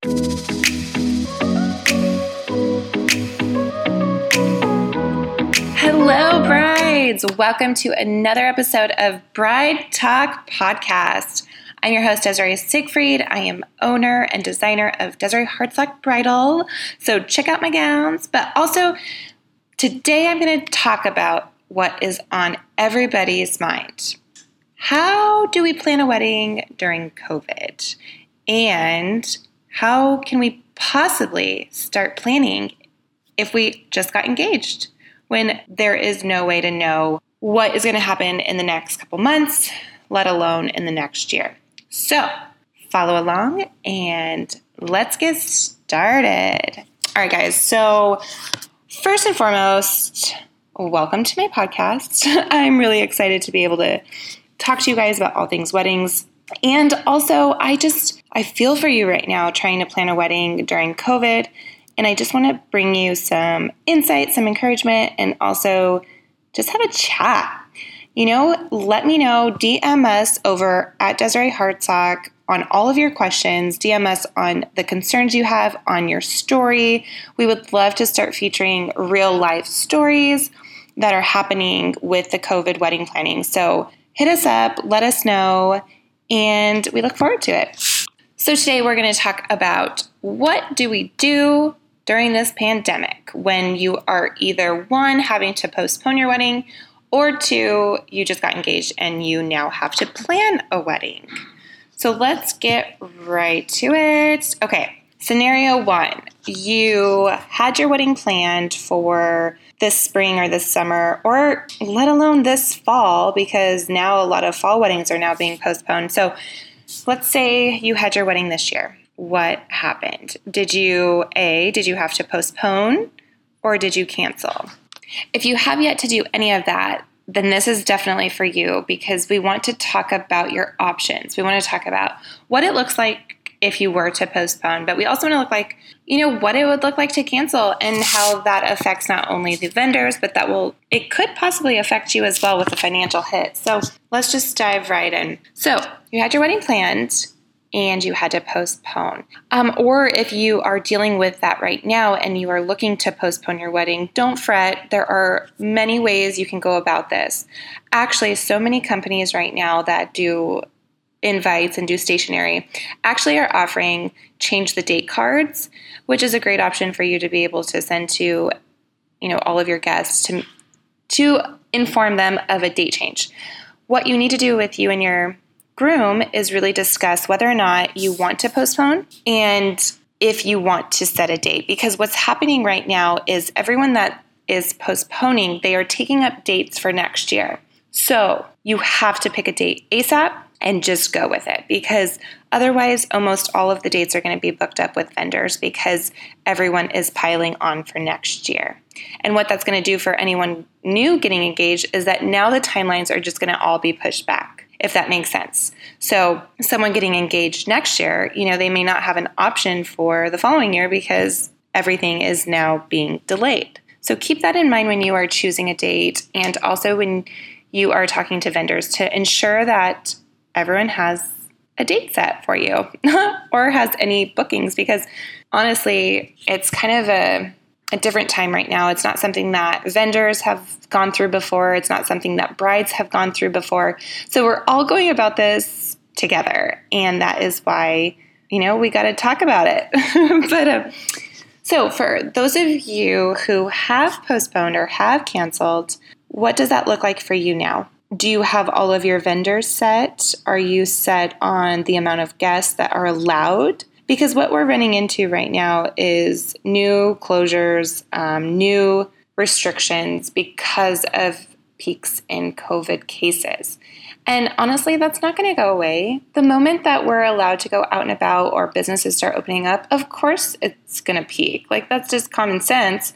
Hello, brides. Welcome to another episode of Bride Talk Podcast. I'm your host, Desiree Siegfried. I am owner and designer of Desiree Hartsock Bridal. So check out my gowns. But also, today I'm going to talk about what is on everybody's mind. How do we plan a wedding during COVID? And how can we possibly start planning if we just got engaged when there is no way to know what is going to happen in the next couple months, let alone in the next year? So, follow along and let's get started. All right, guys. So, first and foremost, welcome to my podcast. I'm really excited to be able to talk to you guys about all things weddings. And also, I just I feel for you right now trying to plan a wedding during COVID, and I just want to bring you some insight, some encouragement, and also just have a chat you know, let me know. DM us over at Desiree Hartsock on all of your questions. DM us on the concerns you have on your story. We would love to start featuring real life stories that are happening with the COVID wedding planning. So hit us up, let us know, and we look forward to it. So today we're going to talk about what do we do during this pandemic when you are either one having to postpone your wedding or two, you just got engaged and you now have to plan a wedding. So let's get right to it. Okay, scenario one you had your wedding planned for this spring or this summer, or let alone this fall, because now a lot of fall weddings are now being postponed. So let's say you had your wedding this year. What happened? Did you, A, did you have to postpone or did you cancel? If you have yet to do any of that, then this is definitely for you because we want to talk about your options. We want to talk about what it looks like if you were to postpone, but we also want to look like, you know, what it would look like to cancel and how that affects not only the vendors, but that will, it could possibly affect you as well with a financial hit. So let's just dive right in. So you had your wedding planned and you had to postpone. Um, or if you are dealing with that right now and you are looking to postpone your wedding, don't fret. There are many ways you can go about this. Actually, so many companies right now that do invites and do stationery actually are offering change the date cards, which is a great option for you to be able to send to you know all of your guests to to inform them of a date change. What you need to do with you and your groom is really discuss whether or not you want to postpone and if you want to set a date. Because what's happening right now is everyone that is postponing, they are taking up dates for next year. So you have to pick a date ASAP and just go with it because otherwise, almost all of the dates are going to be booked up with vendors because everyone is piling on for next year. And what that's going to do for anyone new getting engaged is that now the timelines are just going to all be pushed back if that makes sense. So, someone getting engaged next year, you know, they may not have an option for the following year because everything is now being delayed. So, keep that in mind when you are choosing a date and also when you are talking to vendors to ensure that everyone has a date set for you or has any bookings because honestly, it's kind of a a different time right now. It's not something that vendors have gone through before. It's not something that brides have gone through before. So we're all going about this together. And that is why, you know, we got to talk about it. but uh, so for those of you who have postponed or have canceled, what does that look like for you now? Do you have all of your vendors set? Are you set on the amount of guests that are allowed? Because what we're running into right now is new closures, um, new restrictions because of peaks in COVID cases. And honestly, that's not going to go away. The moment that we're allowed to go out and about or businesses start opening up, of course it's going to peak. Like, that's just common sense.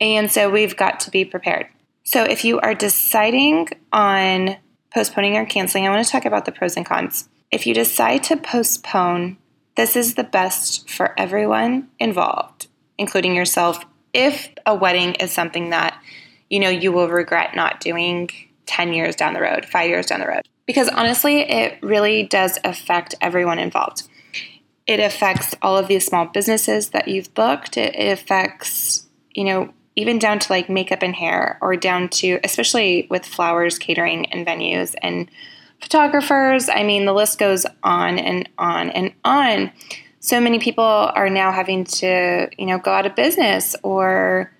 And so we've got to be prepared. So, if you are deciding on postponing or canceling, I want to talk about the pros and cons. If you decide to postpone, this is the best for everyone involved, including yourself, if a wedding is something that you know you will regret not doing 10 years down the road, 5 years down the road. Because honestly, it really does affect everyone involved. it affects all of these small businesses that you've booked. It, it affects, you know, even down to like makeup and hair, or down to, especially with flowers, catering, and venues and photographers. I mean, the list goes on and on and on. So many people are now having to, you know, go out of business or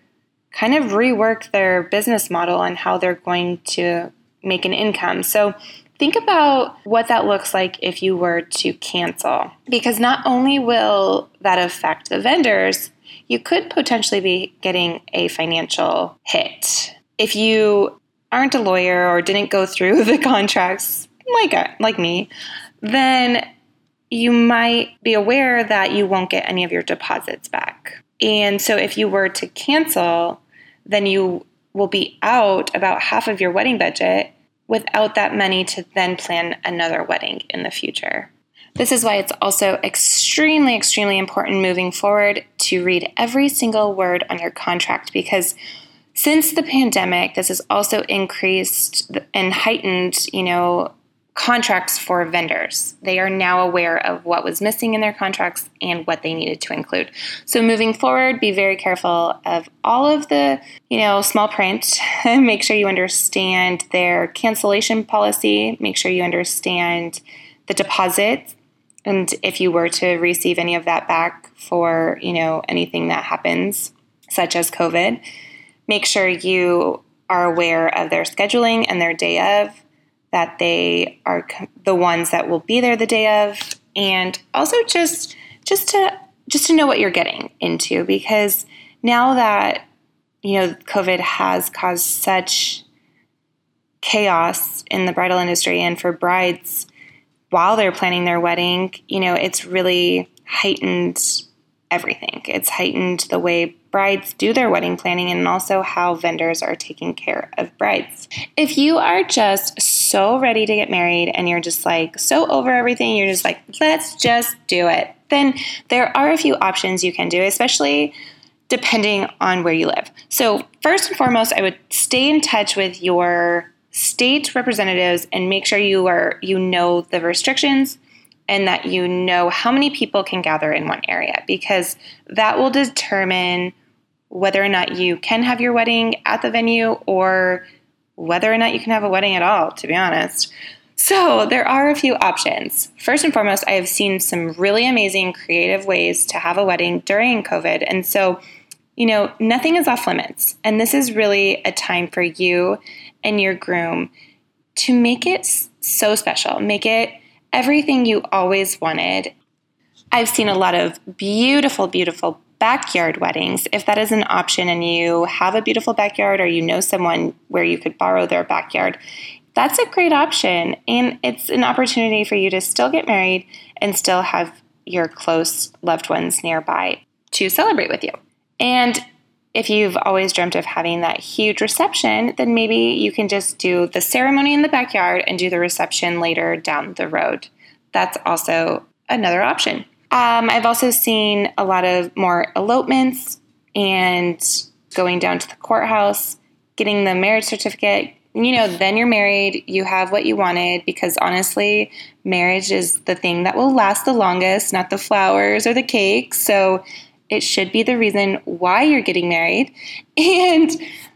kind of rework their business model and how they're going to make an income. So think about what that looks like if you were to cancel. Because not only will that affect the vendors, you could potentially be getting a financial hit. If you aren't a lawyer or didn't go through the contracts like like me, then you might be aware that you won't get any of your deposits back. And so if you were to cancel, then you will be out about half of your wedding budget without that money to then plan another wedding in the future. This is why it's also extremely, extremely important moving forward to read every single word on your contract because since the pandemic, this has also increased and heightened, you know, contracts for vendors. They are now aware of what was missing in their contracts and what they needed to include. So moving forward, be very careful of all of the, you know, small print. Make sure you understand their cancellation policy. Make sure you understand the deposit and if you were to receive any of that back for, you know, anything that happens such as COVID, make sure you are aware of their scheduling and their day of that they are the ones that will be there the day of and also just just to just to know what you're getting into because now that you know covid has caused such chaos in the bridal industry and for brides while they're planning their wedding you know it's really heightened everything it's heightened the way brides do their wedding planning and also how vendors are taking care of brides. If you are just so ready to get married and you're just like so over everything, you're just like, let's just do it, then there are a few options you can do, especially depending on where you live. So, first and foremost, I would stay in touch with your state representatives and make sure you are you know the restrictions and that you know how many people can gather in one area because that will determine whether or not you can have your wedding at the venue or whether or not you can have a wedding at all, to be honest. So, there are a few options. First and foremost, I have seen some really amazing creative ways to have a wedding during COVID. And so, you know, nothing is off limits. And this is really a time for you and your groom to make it so special, make it everything you always wanted. I've seen a lot of beautiful, beautiful backyard weddings, if that is an option and you have a beautiful backyard or you know someone where you could borrow their backyard, that's a great option. And it's an opportunity for you to still get married and still have your close loved ones nearby to celebrate with you. And if you've always dreamt of having that huge reception, then maybe you can just do the ceremony in the backyard and do the reception later down the road. That's also another option. Um, I've also seen a lot of more elopements and going down to the courthouse, getting the marriage certificate. You know, then you're married, you have what you wanted, because honestly, marriage is the thing that will last the longest, not the flowers or the cake. So it should be the reason why you're getting married. And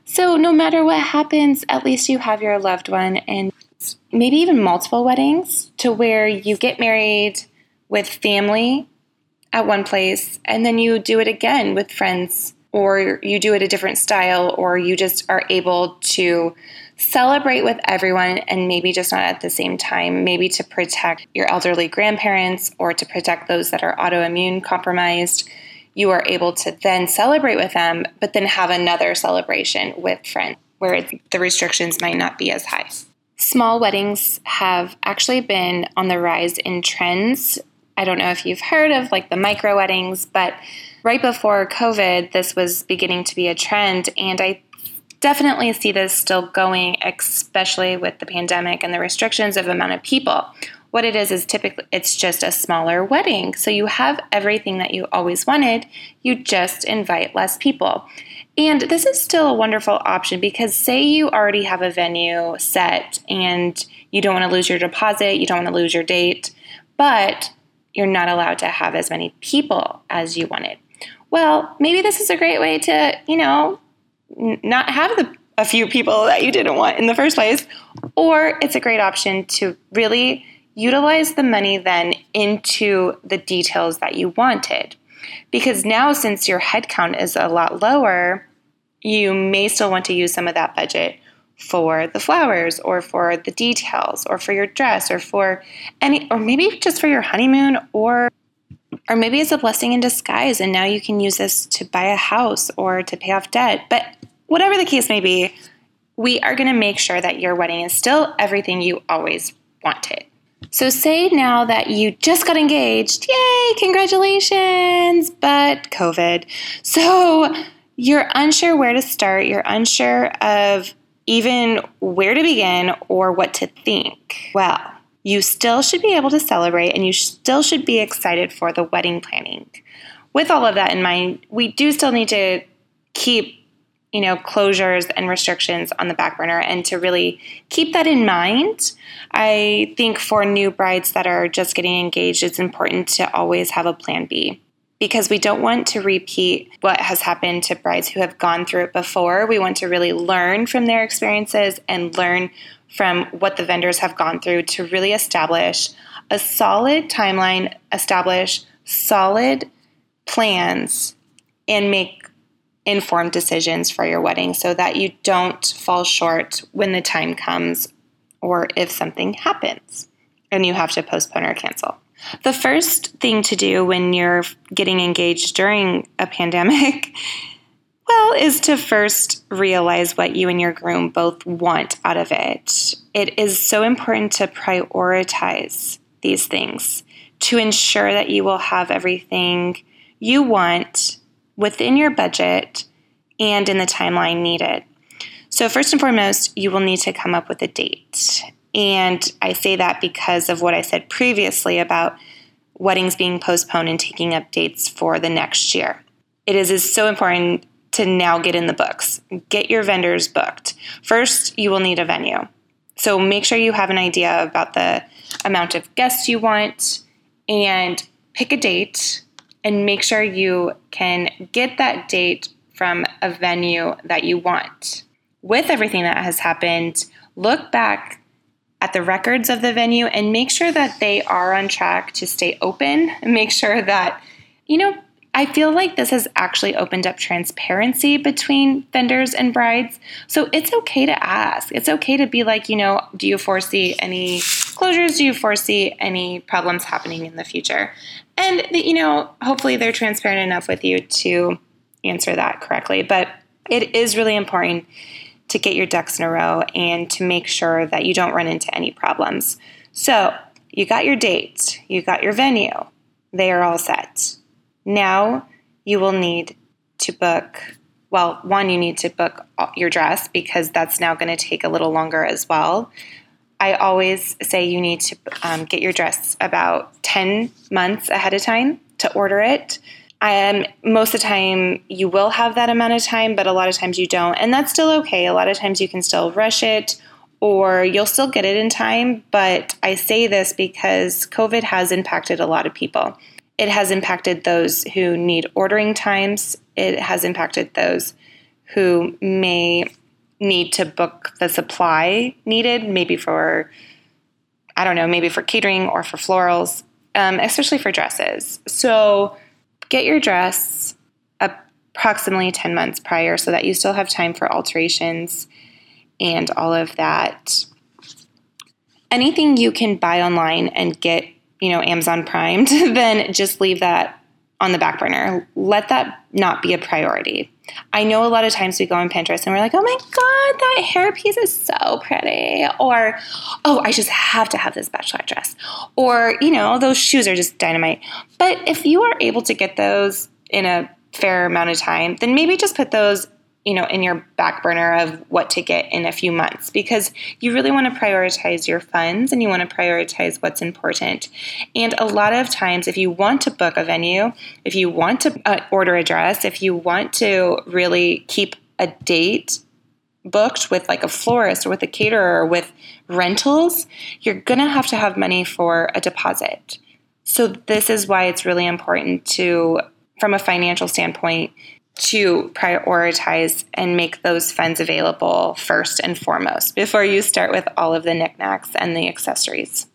so, no matter what happens, at least you have your loved one and maybe even multiple weddings to where you get married with family at one place and then you do it again with friends or you do it a different style or you just are able to celebrate with everyone and maybe just not at the same time maybe to protect your elderly grandparents or to protect those that are autoimmune compromised you are able to then celebrate with them but then have another celebration with friends where the restrictions might not be as high Small weddings have actually been on the rise in trends I don't know if you've heard of like the micro weddings, but right before COVID, this was beginning to be a trend. And I definitely see this still going, especially with the pandemic and the restrictions of amount of people. What it is is typically it's just a smaller wedding. So you have everything that you always wanted, you just invite less people. And this is still a wonderful option because say you already have a venue set and you don't want to lose your deposit, you don't want to lose your date, but you're not allowed to have as many people as you wanted. Well, maybe this is a great way to, you know, not have the a few people that you didn't want in the first place, or it's a great option to really utilize the money then into the details that you wanted. Because now, since your headcount is a lot lower, you may still want to use some of that budget for the flowers or for the details or for your dress or for any or maybe just for your honeymoon or or maybe it's a blessing in disguise and now you can use this to buy a house or to pay off debt. But whatever the case may be we are going to make sure that your wedding is still everything you always wanted. So say now that you just got engaged yay congratulations but covid. So you're unsure where to start you're unsure of even where to begin or what to think. Well, you still should be able to celebrate and you still should be excited for the wedding planning. With all of that in mind, we do still need to keep you know closures and restrictions on the back burner and to really keep that in mind i think for new brides that are just getting engaged it's important to always have a plan b because we don't want to repeat what has happened to brides who have gone through it before. We want to really learn from their experiences and learn from what the vendors have gone through to really establish a solid timeline, establish solid plans, and make informed decisions for your wedding so that you don't fall short when the time comes or if something happens and you have to postpone or cancel. The first thing to do when you're getting engaged during a pandemic, well, is to first realize what you and your groom both want out of it. It is so important to prioritize these things to ensure that you will have everything you want within your budget and in the timeline needed. So, first and foremost, you will need to come up with a date. And I say that because of what I said previously about weddings being postponed and taking up dates for the next year. It is, is so important to now get in the books. Get your vendors booked. First, you will need a venue. So make sure you have an idea about the amount of guests you want and pick a date and make sure you can get that date from a venue that you want. With everything that has happened, look back at the records of the venue and make sure that they are on track to stay open make sure that, you know, I feel like this has actually opened up transparency between vendors and brides. So it's okay to ask. It's okay to be like, you know, do you foresee any closures? Do you foresee any problems happening in the future? And, you know, hopefully they're transparent enough with you to answer that correctly. But it is really important to get your ducks in a row and to make sure that you don't run into any problems. So, you got your date, you got your venue, they are all set. Now, you will need to book. Well, one, you need to book your dress because that's now going to take a little longer as well. I always say you need to um, get your dress about 10 months ahead of time to order it I um, most of the time, you will have that amount of time, but a lot of times you don't. And that's still okay. A lot of times you can still rush it or you'll still get it in time. But I say this because COVID has impacted a lot of people. It has impacted those who need ordering times, it has impacted those who may need to book the supply needed, maybe for, I don't know, maybe for catering or for florals, um, especially for dresses. So, get your dress approximately 10 months prior so that you still have time for alterations and all of that. Anything you can buy online and get, you know, Amazon primed, then just leave that on the back burner. Let that not be a priority. I know a lot of times we go on Pinterest and we're like, oh my God, that hairpiece is so pretty. Or, oh, I just have to have this bachelorette dress. Or, you know, those shoes are just dynamite. But if you are able to get those in a fair amount of time, then maybe just put those you know in your back burner of what to get in a few months because you really want to prioritize your funds and you want to prioritize what's important. And a lot of times if you want to book a venue if you want to uh, order a dress if you want to really keep a date booked with like a florist or with a caterer or with rentals you're going to have to have money for a deposit. So, this is why it's really important to, from a financial standpoint, to prioritize and make those funds available first and foremost before you start with all of the knickknacks and the accessories.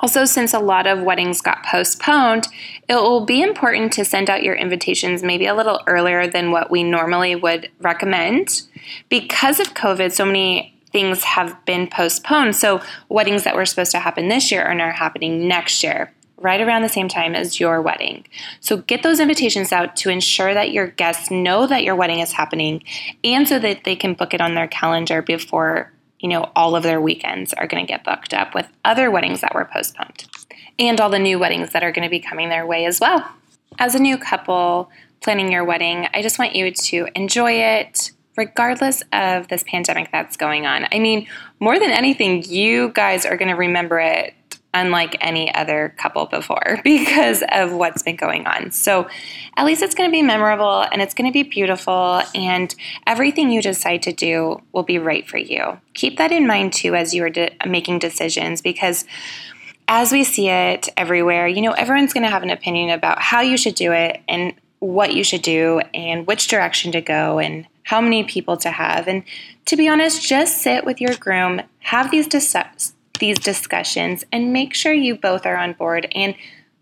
Also, since a lot of weddings got postponed, it will be important to send out your invitations maybe a little earlier than what we normally would recommend. Because of COVID, so many things have been postponed. So, weddings that were supposed to happen this year are now happening next year, right around the same time as your wedding. So, get those invitations out to ensure that your guests know that your wedding is happening and so that they can book it on their calendar before you know, all of their weekends are going to get booked up with other weddings that were postponed and all the new weddings that are going to be coming their way as well. As a new couple planning your wedding, I just want you to enjoy it regardless of this pandemic that's going on. I mean, more than anything, you guys are going to remember it unlike any other couple before because of what's been going on. So, at least it's going to be memorable and it's going to be beautiful, and everything you decide to do will be right for you. Keep that in mind too as you are de- making decisions because as we see it everywhere, you know, everyone's going to have an opinion about how you should do it and what you should do and which direction to go and how many people to have. And to be honest, just sit with your groom, have these dis- these discussions and make sure you both are on board and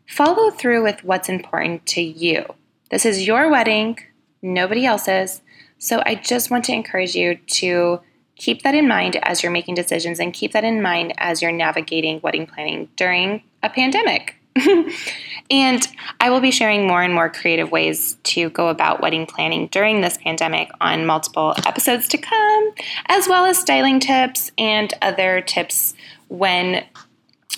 follow through with what's important to you. This is your wedding, nobody else's. So I just want to encourage you to keep that in mind as you're making decisions and keep that in mind as you're navigating wedding planning during a pandemic. and I will be sharing more and more creative ways to go about wedding planning during this pandemic on multiple episodes to come, as well as styling tips and other tips when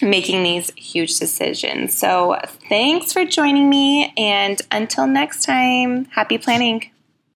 making these huge decisions. So, thanks for joining me, and until next time, happy planning.